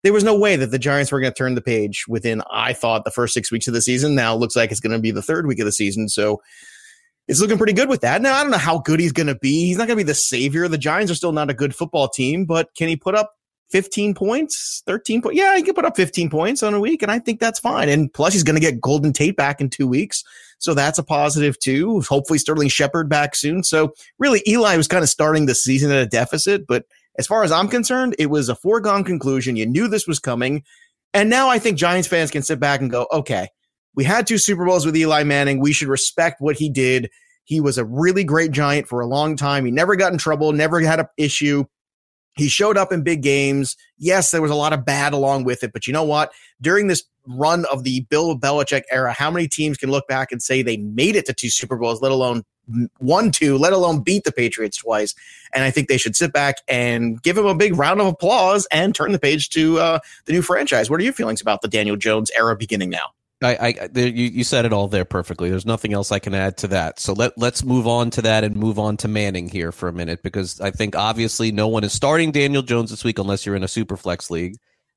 There was no way that the Giants were going to turn the page within, I thought, the first six weeks of the season. Now looks like it's going to be the third week of the season. So it's looking pretty good with that. Now, I don't know how good he's going to be. He's not going to be the savior. The Giants are still not a good football team, but can he put up 15 points, 13 points? Yeah, he can put up 15 points on a week, and I think that's fine. And plus, he's going to get Golden Tate back in two weeks. So that's a positive too. Hopefully, Sterling Shepard back soon. So really, Eli was kind of starting the season at a deficit. But as far as I'm concerned, it was a foregone conclusion. You knew this was coming. And now I think Giants fans can sit back and go, okay, we had two Super Bowls with Eli Manning. We should respect what he did. He was a really great Giant for a long time. He never got in trouble, never had an issue. He showed up in big games. Yes, there was a lot of bad along with it, but you know what? During this run of the Bill Belichick era, how many teams can look back and say they made it to two Super Bowls, let alone one, two, let alone beat the Patriots twice? And I think they should sit back and give him a big round of applause and turn the page to uh, the new franchise. What are your feelings about the Daniel Jones era beginning now? I, I you, you said it all there perfectly. There's nothing else I can add to that. So let let's move on to that and move on to Manning here for a minute because I think obviously no one is starting Daniel Jones this week unless you're in a super flex league,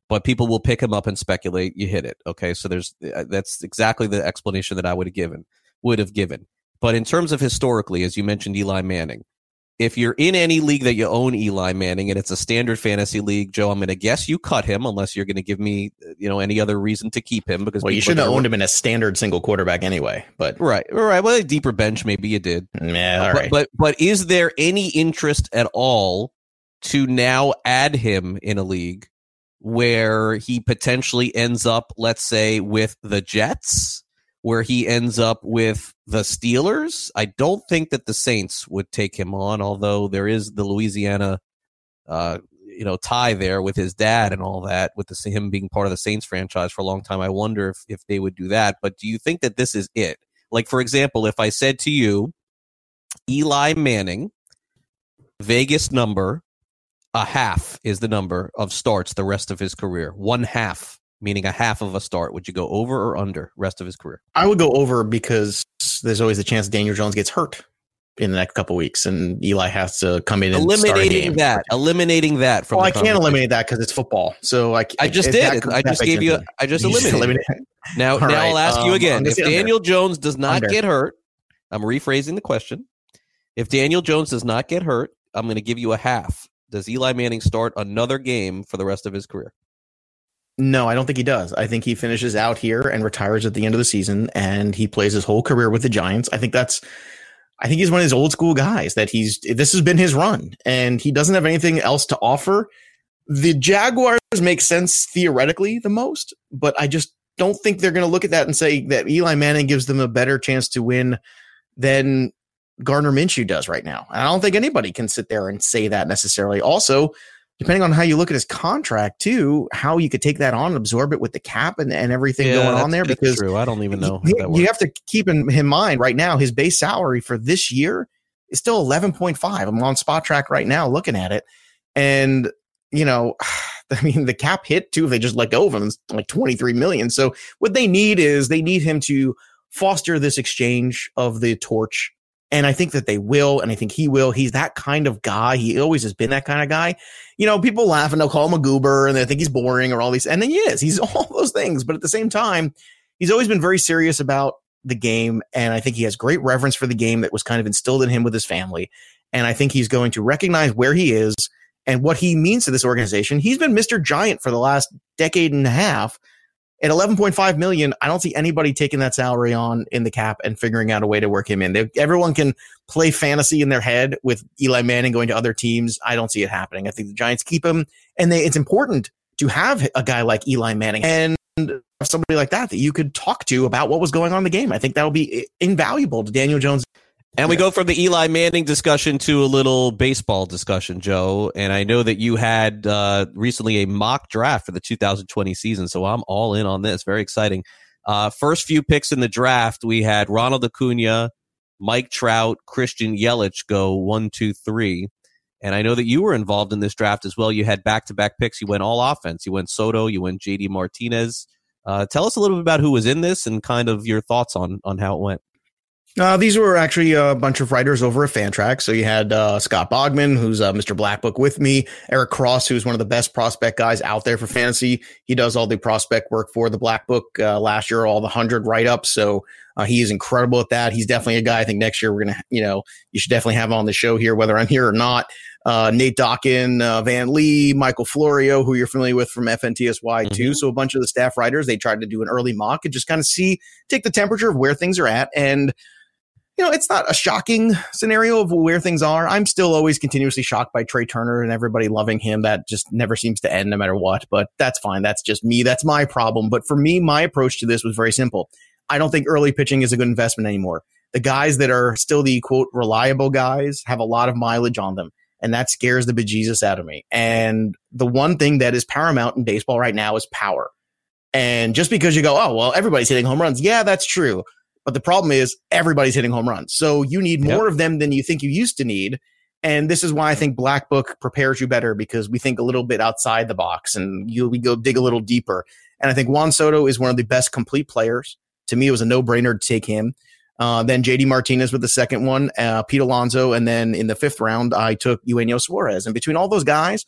but people will pick him up and speculate. You hit it, okay? So there's uh, that's exactly the explanation that I would have given would have given. But in terms of historically, as you mentioned, Eli Manning, if you're in any league that you own Eli Manning and it's a standard fantasy league, Joe, I'm going to guess you cut him unless you're going to give me, you know, any other reason to keep him because well, you should have owned him in a standard single quarterback anyway. But right, right. Well, a deeper bench, maybe you did. Yeah, all but, right. But but is there any interest at all to now add him in a league where he potentially ends up, let's say, with the Jets? where he ends up with the Steelers. I don't think that the Saints would take him on, although there is the Louisiana, uh, you know, tie there with his dad and all that, with the, him being part of the Saints franchise for a long time. I wonder if, if they would do that. But do you think that this is it? Like, for example, if I said to you, Eli Manning, Vegas number, a half is the number of starts the rest of his career, one half meaning a half of a start. Would you go over or under rest of his career? I would go over because there's always a chance Daniel Jones gets hurt in the next couple weeks, and Eli has to come in and eliminating that. Eliminating that from. Well, I can't eliminate that because it's football. So I, I just did. I just gave you. I just eliminated. eliminated. Now, now right. I'll ask um, you again. If Daniel under. Jones does not under. get hurt, I'm rephrasing the question. If Daniel Jones does not get hurt, I'm going to give you a half. Does Eli Manning start another game for the rest of his career? No, I don't think he does. I think he finishes out here and retires at the end of the season and he plays his whole career with the Giants. I think that's I think he's one of his old school guys that he's this has been his run and he doesn't have anything else to offer. The Jaguars make sense theoretically the most, but I just don't think they're going to look at that and say that Eli Manning gives them a better chance to win than Gardner Minshew does right now. I don't think anybody can sit there and say that necessarily. Also, depending on how you look at his contract too, how you could take that on and absorb it with the cap and, and everything Yeah, going on there. that's Because true. I don't even know. how you, you have to keep in, in mind right now his base salary for this year is still 11.5. I'm on Spotrac right now looking at it. And, you know, I mean, the cap hit too, if they just let go of him, it's like 23 million. So what they need is they need him to foster this exchange of the torch. And I think that they will, and I think he will. He's that kind of guy. He always has been that kind of guy. You know, people laugh and they'll call him a goober and they think he's boring or all these, and then he is. He's all those things. But at the same time, he's always been very serious about the game. And I think he has great reverence for the game that was kind of instilled in him with his family. And I think he's going to recognize where he is and what he means to this organization. He's been Mr. Giant for the last decade and a half. At 11.5 million, I don't see anybody taking that salary on in the cap and figuring out a way to work him in. They, everyone can play fantasy in their head with Eli Manning going to other teams. I don't see it happening. I think the Giants keep him, and they, it's important to have a guy like Eli Manning and somebody like that that you could talk to about what was going on in the game. I think that'll be invaluable to Daniel Jones. And we go from the Eli Manning discussion to a little baseball discussion, Joe. And I know that you had uh, recently a mock draft for the 2020 season, so I'm all in on this. Very exciting. Uh, first few picks in the draft, we had Ronald Acuna, Mike Trout, Christian Yelich go one, two, three. And I know that you were involved in this draft as well. You had back to back picks. You went all offense. You went Soto. You went JD Martinez. Uh, tell us a little bit about who was in this and kind of your thoughts on on how it went. Uh, these were actually a bunch of writers over at Fantrax. So you had uh, Scott Bogman, who's uh, Mr. Black Book with me, Eric Cross, who's one of the best prospect guys out there for fantasy. He does all the prospect work for the Black Book uh, last year, all the 100 write ups. So uh, he is incredible at that. He's definitely a guy I think next year we're going to, you know, you should definitely have on the show here, whether I'm here or not. Uh, Nate Dawkin, uh, Van Lee, Michael Florio, who you're familiar with from FNTSY too. So a bunch of the staff writers, they tried to do an early mock and just kind of see, take the temperature of where things are at. And you know, it's not a shocking scenario of where things are. I'm still always continuously shocked by Trea Turner and everybody loving him. That just never seems to end no matter what, but that's fine. That's just me. That's my problem. But for me, my approach to this was very simple. I don't think early pitching is a good investment anymore. The guys that are still the quote reliable guys have a lot of mileage on them. And that scares the bejesus out of me. And the one thing that is paramount in baseball right now is power. And just because you go, oh, well, everybody's hitting home runs. Yeah, that's true. But the problem is everybody's hitting home runs. So you need more of them than you think you used to need. And this is why I think Black Book prepares you better because we think a little bit outside the box and you we go dig a little deeper. And I think Juan Soto is one of the best complete players. To me, it was a no brainer to take him. Uh, then JD Martinez with the second one, uh, Pete Alonso. And then in the fifth round, I took Eugenio Suarez. And between all those guys,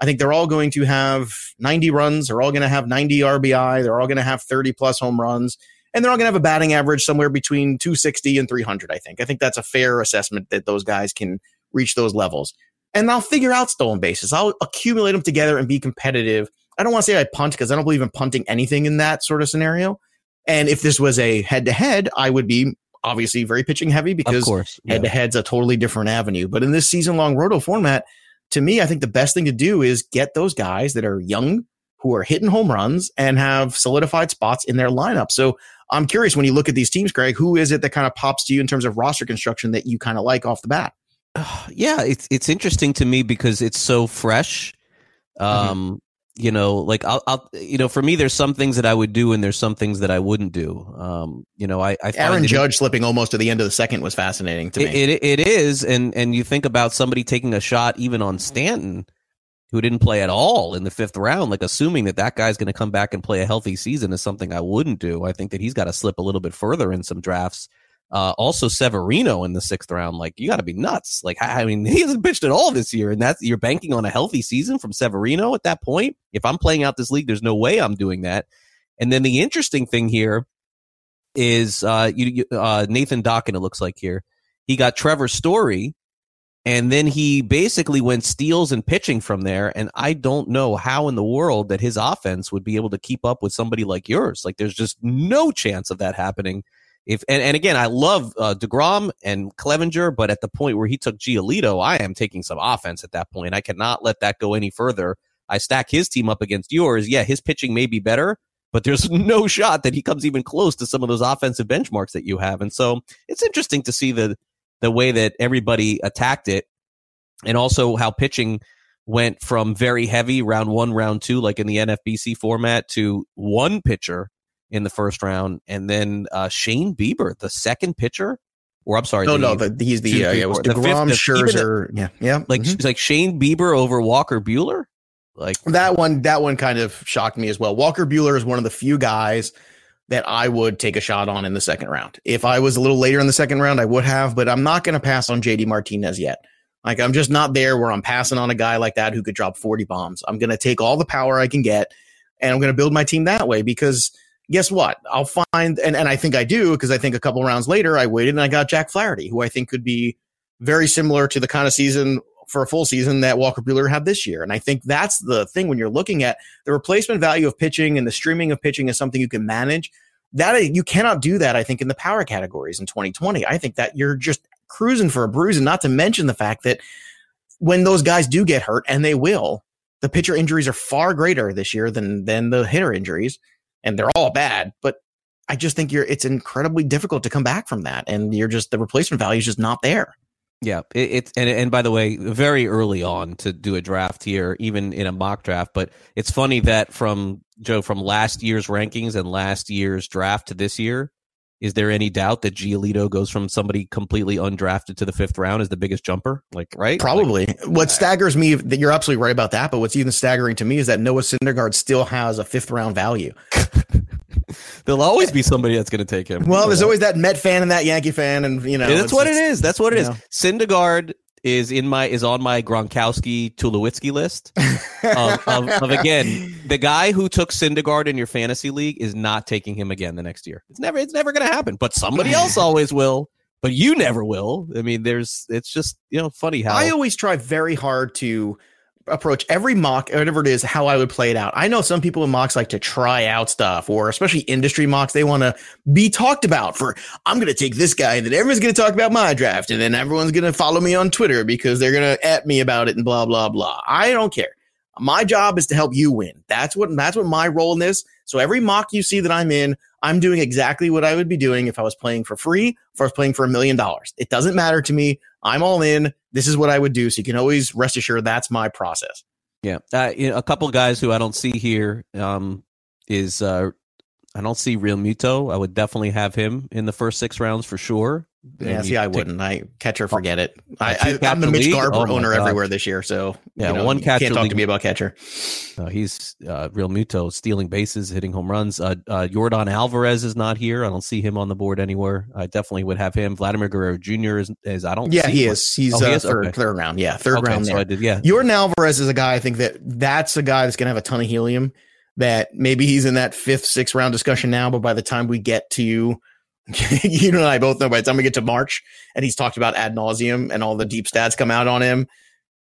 I think they're all going to have 90 runs. They're all going to have 90 RBI. They're all going to have 30 plus home runs and they're all going to have a batting average somewhere between 260 and 300 i think. I think that's a fair assessment that those guys can reach those levels. And i'll figure out stolen bases. I'll accumulate them together and be competitive. I don't want to say i punt because i don't believe in punting anything in that sort of scenario. And if this was a head to head i would be obviously very pitching heavy because head to head's a totally different avenue. But in this season long roto format to me i think the best thing to do is get those guys that are young who are hitting home runs and have solidified spots in their lineup. So I'm curious when you look at these teams, Greg, who is it that kind of pops to you in terms of roster construction that you kind of like off the bat? yeah, it's it's interesting to me because it's so fresh. Um, you know, like I'll, I'll, you know, for me, there's some things that I would do and there's some things that I wouldn't do. Um, you know, I, I Aaron it- Judge slipping almost to the end of the second was fascinating to me. It, it it is, and and you think about somebody taking a shot even on Stanton, who didn't play at all in the fifth round, like assuming that that guy's going to come back and play a healthy season is something I wouldn't do. I think that he's got to slip a little bit further in some drafts. Uh, also Severino in the sixth round, like you got to be nuts. Like I mean, he hasn't pitched at all this year, and that's you're banking on a healthy season from Severino at that point. If I'm playing out this league, there's no way I'm doing that. And then the interesting thing here is uh, you, uh, Nathan Dawkin. It looks like here he got Trevor Story, and then he basically went steals and pitching from there. And I don't know how in the world that his offense would be able to keep up with somebody like yours. Like, there's just no chance of that happening. If and, and again, I love uh, Degrom and Clevinger, but at the point where he took Giolito, I am taking some offense at that point. I cannot let that go any further. I stack his team up against yours. Yeah, his pitching may be better, but there's no shot that he comes even close to some of those offensive benchmarks that you have. And so it's interesting to see the the way that everybody attacked it, and also how pitching went from very heavy round one, round two, like in the NFBC format, to one pitcher in the first round, and then uh, Shane Bieber, the second pitcher. Or I'm sorry, No, the, no, the- he's the, two, uh, yeah, it was the the- Scherzer, yeah, yeah, like mhm. like Shane Bieber over Walker Buehler. Like that one, that one kind of shocked me as well. Walker Buehler is one of the few guys that I would take a shot on in the second round. If I was a little later in the second round, I would have, but I'm not going to pass on JD Martinez yet. Like I'm just not there where I'm passing on a guy like that who could drop 40 bombs. I'm going to take all the power I can get and I'm going to build my team that way because guess what? I'll find, and, and I think I do because I think a couple rounds later I waited and I got Jack Flaherty, who I think could be very similar to the kind of season for a full season that Walker Buehler had this year. And I think that's the thing when you're looking at the replacement value of pitching and the streaming of pitching is something you can manage. That you cannot do that, I think, in the power categories in 2020. I think that you're just cruising for a bruise, and not to mention the fact that when those guys do get hurt, and they will, the pitcher injuries are far greater this year than than the hitter injuries, and they're all bad. But I just think you're it's incredibly difficult to come back from that, and you're just the replacement value is just not there. Yeah, it, it's and and by the way, very early on to do a draft here, even in a mock draft. But it's funny that from Joe from last year's rankings and last year's draft to this year, is there any doubt that Giolito goes from somebody completely undrafted to the fifth round as the biggest jumper? Like, right? Probably. what staggers me, that you're absolutely right about that. But what's even staggering to me is that Noah Syndergaard still has a fifth round value. There'll always be somebody that's going to take him. Well, there's always that Met fan and that Yankee fan, and you know Yeah, that's what it's- That's what it is. is. know. Syndergaard is in my is on my Gronkowski Tulowitzki list of, of, of again the guy who took Syndergaard in your fantasy league is not taking him again the next year. It's never it's never going to happen. But somebody else always will. But you never will. I mean, there's it's just you know funny how I always try very hard to approach every mock, whatever it is, how I would play it out. I know some people in mocks like to try out stuff, or especially industry mocks, they want to be talked about for, I'm going to take this guy, and then everyone's going to talk about my draft, and then everyone's going to follow me on Twitter because they're going to at me about it and blah, blah, blah. I don't care. My job is to help you win. That's what that's what my role in this. So every mock you see that I'm in, I'm doing exactly what I would be doing if I was playing for free, if I was playing for a million dollars. It doesn't matter to me. I'm all in. This is what I would do. So you can always rest assured that's my process. Yeah, uh, you know, a couple guys who I don't see here um, is uh, I don't see Realmuto. I would definitely have him in the first six rounds for sure. Yeah, see, I take- wouldn't. I catcher, forget it. I, I, I'm the Mitch? Garver Oh owner gosh. everywhere this year. So Yeah, you know, one catcher Can't talk league- to me about catcher. Uh, he's uh, Realmuto stealing bases, hitting home runs. Uh, uh, Yordan Alvarez is not here. I don't see him on the board anywhere. I definitely would have him. Vladimir Guerrero Jr. is, is I don't. Yeah, see he him. is. He's Oh, he uh, is? third, Okay. third round. Yeah, third Okay, round so there. I did- yeah. Yordan Alvarez is a guy. I think that that's a guy that's going to have a ton of helium. That maybe he's in that fifth, sixth round discussion now, but by the time we get to you and I both know by the time we get to March and he's talked about ad nauseum and all the deep stats come out on him,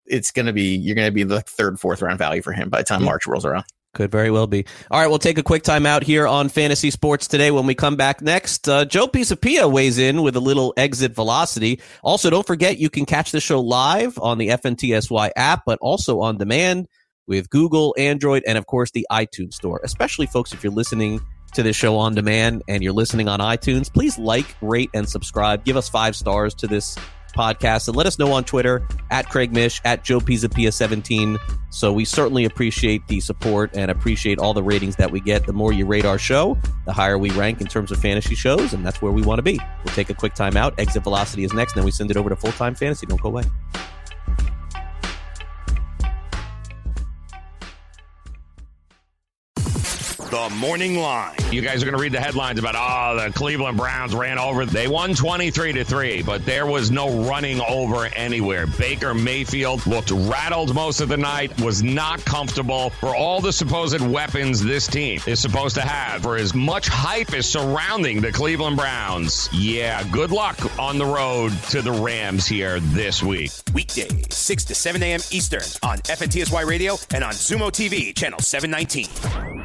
it's going to be you're going to be the third, fourth round value for him by the time Yeah. March rolls around. Could very well be. All right, we'll take a quick time out here on Fantasy Sports today. When we come back next, uh, Joe Pisapia weighs in with a little exit velocity. Also, don't forget you can catch the show live on the FNTSY app, but also on demand with Google, Android, and of course the iTunes Store. Especially, folks, if you're listening to this show on demand and you're listening on iTunes, please like, rate, and subscribe. Give us five stars to this podcast and let us know on Twitter at Craig Mish, at Joe Pisapia 17. So we certainly appreciate the support and appreciate all the ratings that we get. The more you rate our show, the higher we rank in terms of fantasy shows, and that's where we want to be. We'll take a quick time out. Exit Velocity is next, and then we send it over to full time fantasy. Don't go away. The The Morning Line. You guys are going to read the headlines about, oh, the Cleveland Browns ran over. They won 23 to 3, but there was no running over anywhere. Baker Mayfield looked rattled most of the night, was not comfortable for all the supposed weapons this team is supposed to have, for as much hype as surrounding the Cleveland Browns. Yeah, good luck on the road to the Rams here this week. Weekday, 6 to 7 a.m. Eastern on FNTSY Radio and on Xumo TV, channel 719.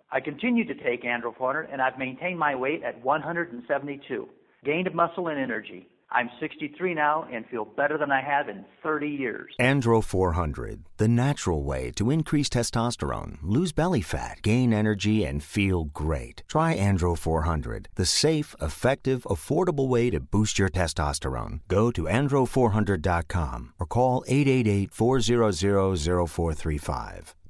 I continue to take Andro 400 and I've maintained my weight at 172. Gained muscle and energy. I'm 63 now and feel better than I have in 30 years. Andro 400, the natural way to increase testosterone, lose belly fat, gain energy, and feel great. Try Andro 400, the safe, effective, affordable way to boost your testosterone. Go to andro400.com or call 888 400 0435.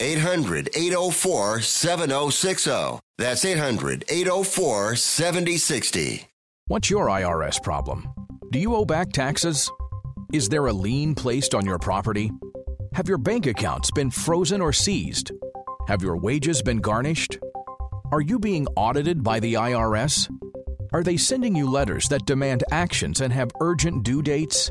800 804 7060. That's 800 804 7060. What's your IRS problem? Do you owe back taxes? Is there a lien placed on your property? Have your bank accounts been frozen or seized? Have your wages been garnished? Are you being audited by the IRS? Are they sending you letters that demand actions and have urgent due dates?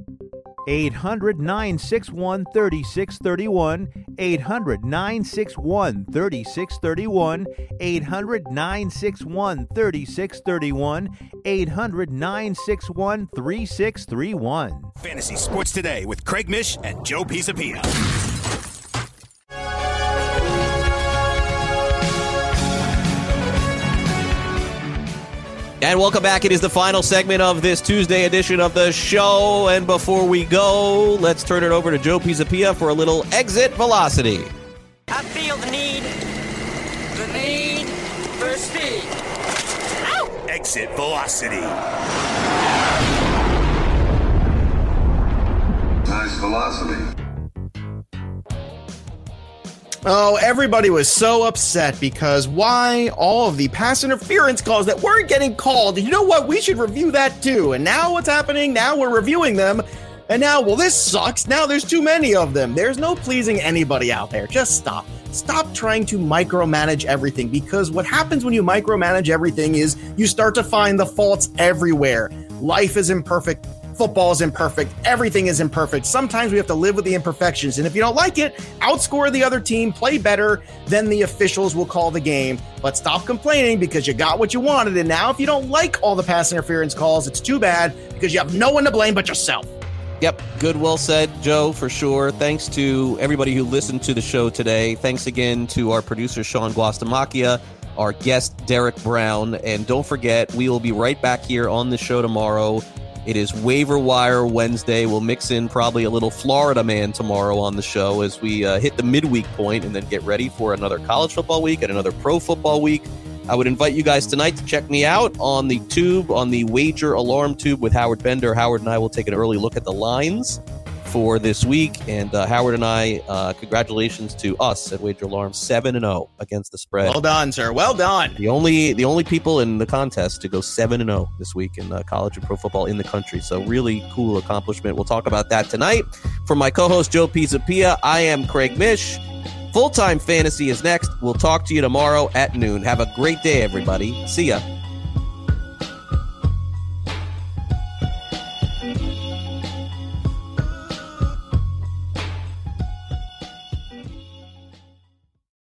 800 961 3631. 800 961 3631. 800 961 3631. 800 961 3631. Fantasy Sports Today with Craig Mish and Joe Pisapia. And welcome back. It is the final segment of this Tuesday edition of the show. And before we go, let's turn it over to Joe Pisapia for a little exit velocity. I feel the need, the need for speed. Exit velocity. Nice velocity. Oh, everybody was so upset because why all of the pass interference calls that weren't getting called. You know what? We should review that too. And now what's happening? Now we're reviewing them. And now, well, this sucks. Now there's too many of them. There's no pleasing anybody out there. Just stop. Stop trying to micromanage everything because what happens when you micromanage everything is you start to find the faults everywhere. Life is imperfect. Football is imperfect. Everything is imperfect. Sometimes we have to live with the imperfections. And if you don't like it, outscore the other team, play better, then the officials will call the game. But stop complaining because you got what you wanted. And now, if you don't like all the pass interference calls, it's too bad because you have no one to blame but yourself. Yep, good, well said, Joe, for sure. Thanks to everybody who listened to the show today. Thanks again to our producer, Sean Guastamacchia, our guest, Derek Brown. And don't forget, we will be right back here on the show tomorrow It is waiver wire Wednesday. We'll mix in probably a little Florida man tomorrow on the show as we uh, hit the midweek point and then get ready for another college football week and another pro football week. I would invite you guys tonight to check me out on the tube, on the wager alarm tube with Howard Bender. Howard and I will take an early look at the lines for this week. And uh, Howard and I, uh, congratulations to us at Wager Alarm, seven and zero against the spread. Well done, sir. Well done. The only the only people in the contest to go seven and zero this week in uh, college and pro football in the country. So really cool accomplishment. We'll talk about that tonight. For my co-host Joe Pisapia, I am Craig Mish. Full time fantasy is next. We'll talk to you tomorrow at noon. Have a great day, everybody. See ya.